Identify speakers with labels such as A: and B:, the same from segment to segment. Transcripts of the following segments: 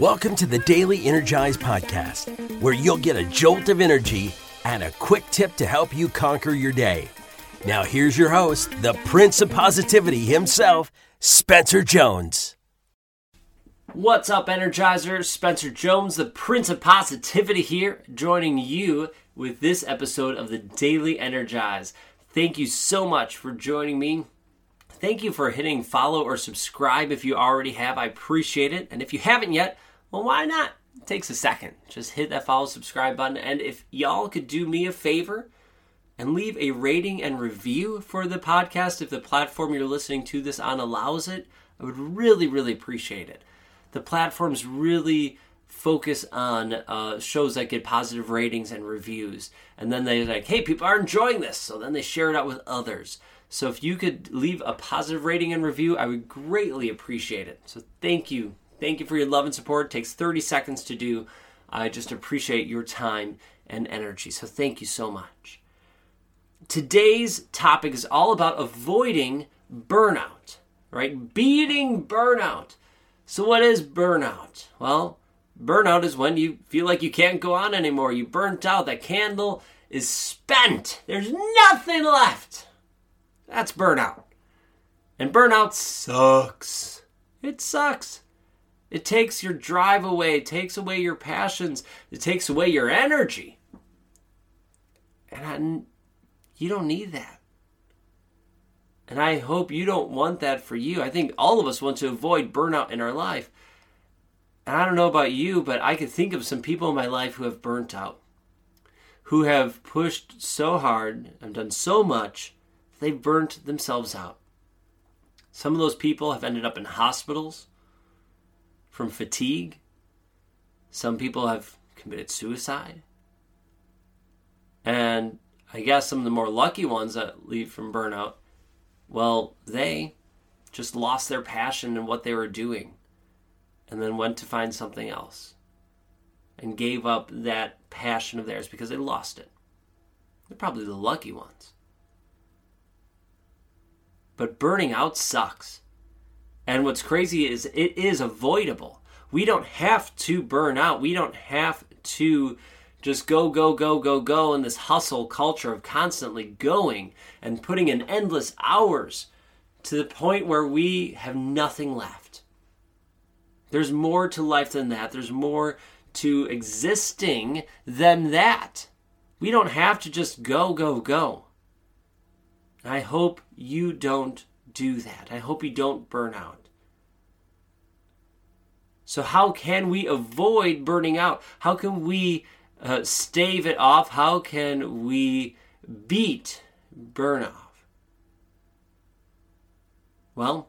A: Welcome to the Daily Energize Podcast, where you'll get a jolt of energy and a quick tip to help you conquer your day. Now, here's your host, the Prince of Positivity himself, Spencer Jones.
B: What's up, Energizers? Spencer Jones, the Prince of Positivity here, joining you with this episode of the Daily Energize. Thank you so much for joining me. Thank you for hitting follow or subscribe if you already have. I appreciate it. And if you haven't yet, well, why not? It takes a second. Just hit that follow, subscribe button. And if y'all could do me a favor and leave a rating and review for the podcast, if the platform you're listening to this on allows it, I would really, really appreciate it. The platforms really focus on uh, shows that get positive ratings and reviews. And then they're like, hey, people are enjoying this. So then they share it out with others. So if you could leave a positive rating and review, I would greatly appreciate it. So thank you. Thank you for your love and support. It takes 30 seconds to do. I just appreciate your time and energy. So thank you so much. Today's topic is all about avoiding burnout, right? Beating burnout. So, what is burnout? Well, burnout is when you feel like you can't go on anymore. You burnt out. That candle is spent. There's nothing left. That's burnout. And burnout sucks. It sucks. It takes your drive away, it takes away your passions, it takes away your energy. And I, you don't need that. And I hope you don't want that for you. I think all of us want to avoid burnout in our life. And I don't know about you, but I can think of some people in my life who have burnt out, who have pushed so hard and done so much they've burnt themselves out. Some of those people have ended up in hospitals from fatigue. Some people have committed suicide. And I guess some of the more lucky ones that leave from burnout, well, they just lost their passion in what they were doing and then went to find something else and gave up that passion of theirs because they lost it. They're probably the lucky ones. But burning out sucks. And what's crazy is it is avoidable. We don't have to burn out. We don't have to just go, go, go, go, go in this hustle culture of constantly going and putting in endless hours to the point where we have nothing left. There's more to life than that. There's more to existing than that. We don't have to just go, go, go. I hope you don't do that. I hope you don't burn out. So, how can we avoid burning out? How can we uh, stave it off? How can we beat burnout? Well,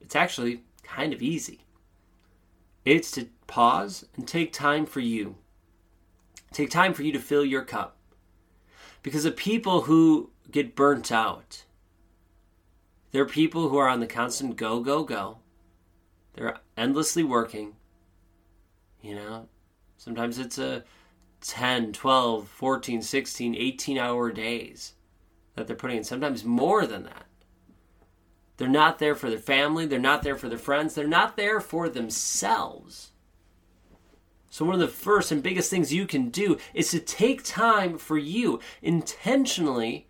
B: it's actually kind of easy. It's to pause and take time for you. Take time for you to fill your cup. Because the people who get burnt out. they're people who are on the constant go, go, go. They're endlessly working. You know, sometimes it's a 10, 12, 14, 16, 18 hour days that they're putting in, sometimes more than that. They're not there for their family, they're not there for their friends, they're not there for themselves. So, one of the first and biggest things you can do is to take time for you intentionally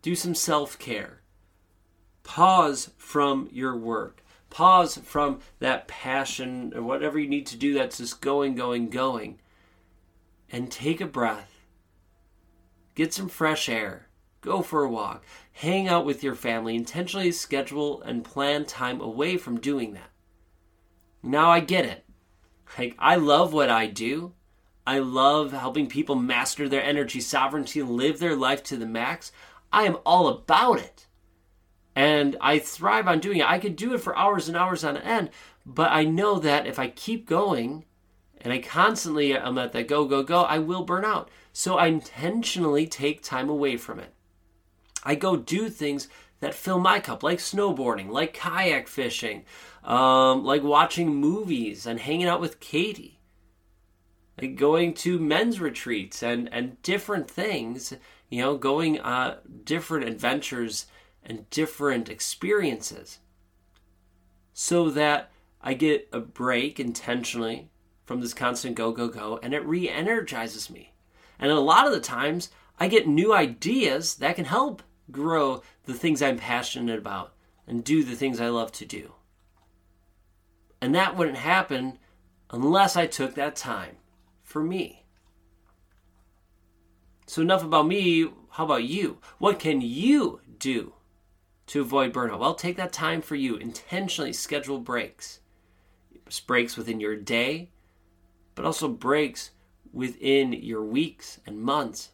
B: do some self care. Pause from your work. Pause from that passion or whatever you need to do that's just going, going, going. And take a breath. Get some fresh air. Go for a walk. Hang out with your family. Intentionally schedule and plan time away from doing that. Now I get it. Like, I love what I do. I love helping people master their energy sovereignty and live their life to the max. I am all about it. And I thrive on doing it. I could do it for hours and hours on end, but I know that if I keep going and I constantly am at that go, go, go, I will burn out. So I intentionally take time away from it. I go do things that fill my cup, like snowboarding, like kayak fishing, um, like watching movies and hanging out with Katie, like going to men's retreats and, and different things you know, going uh, different adventures and different experiences so that I get a break intentionally from this constant go, go, go, and it re energizes me. And a lot of the times, I get new ideas that can help grow the things I'm passionate about and do the things I love to do. And that wouldn't happen unless I took that time for me. So, enough about me. How about you? What can you do to avoid burnout? Well, take that time for you. Intentionally schedule breaks. Breaks within your day, but also breaks within your weeks and months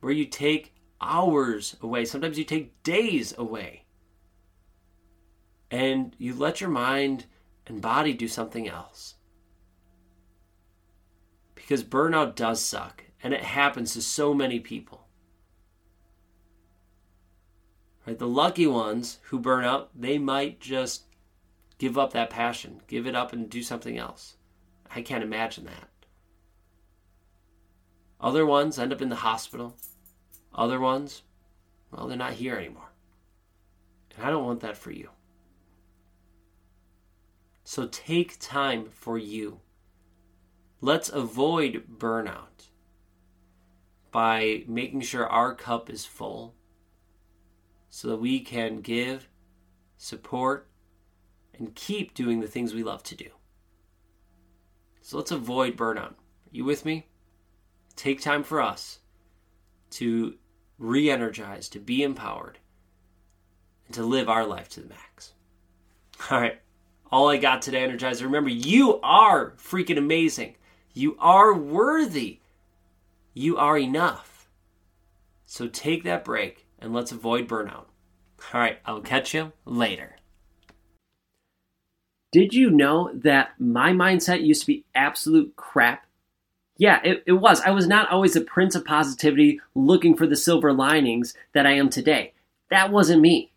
B: where you take hours away. Sometimes you take days away. And you let your mind and body do something else. Because burnout does suck, and it happens to so many people. Right? The lucky ones who burn out, they might just give up that passion, give it up and do something else. I can't imagine that. Other ones end up in the hospital. Other ones, well, they're not here anymore. And I don't want that for you. So take time for you. Let's avoid burnout by making sure our cup is full so that we can give, support, and keep doing the things we love to do. So let's avoid burnout. Are you with me? Take time for us to re energize, to be empowered, and to live our life to the max. All right, all I got today, Energizer. Remember, you are freaking amazing. You are worthy. You are enough. So take that break and let's avoid burnout. All right, I'll catch you later. Did you know that my mindset used to be absolute crap? Yeah, it, it was. I was not always the prince of positivity looking for the silver linings that I am today. That wasn't me.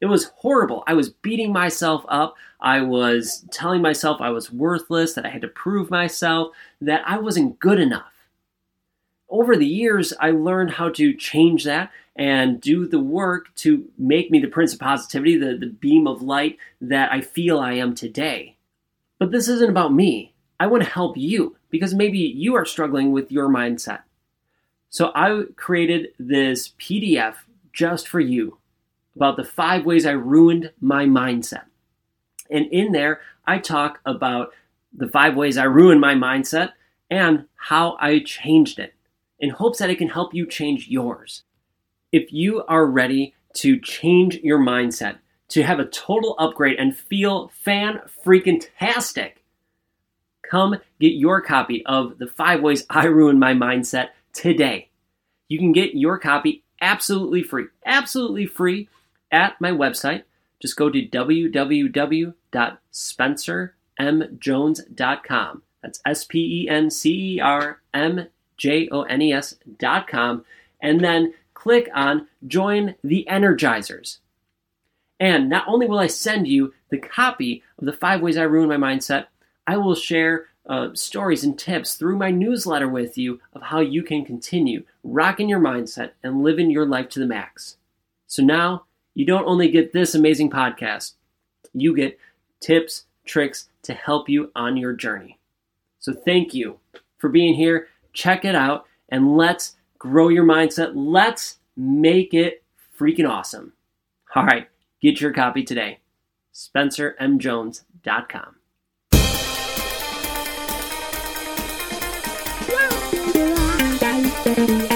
B: It was horrible. I was beating myself up. I was telling myself I was worthless, that I had to prove myself, that I wasn't good enough. Over the years, I learned how to change that and do the work to make me the prince of positivity, the, the beam of light that I feel I am today. But this isn't about me. I want to help you because maybe you are struggling with your mindset. So I created this PDF just for you about the five ways I ruined my mindset. And in there, I talk about the five ways I ruined my mindset and how I changed it in hopes that it can help you change yours. If you are ready to change your mindset, to have a total upgrade and feel fan freaking tastic, come get your copy of The Five Ways I Ruined My Mindset today. You can get your copy absolutely free, absolutely free at my website. Just go to www.spencermjones.com. That's S P E N C E R M J O N E S.com. And then click on Join the Energizers. And not only will I send you the copy of the five ways I Ruin my mindset, I will share uh, stories and tips through my newsletter with you of how you can continue rocking your mindset and living your life to the max. So now you don't only get this amazing podcast, you get tips, tricks to help you on your journey. So thank you for being here. Check it out and let's grow your mindset. Let's make it freaking awesome. All right, get your copy today. SpencerMJones.com.
C: You.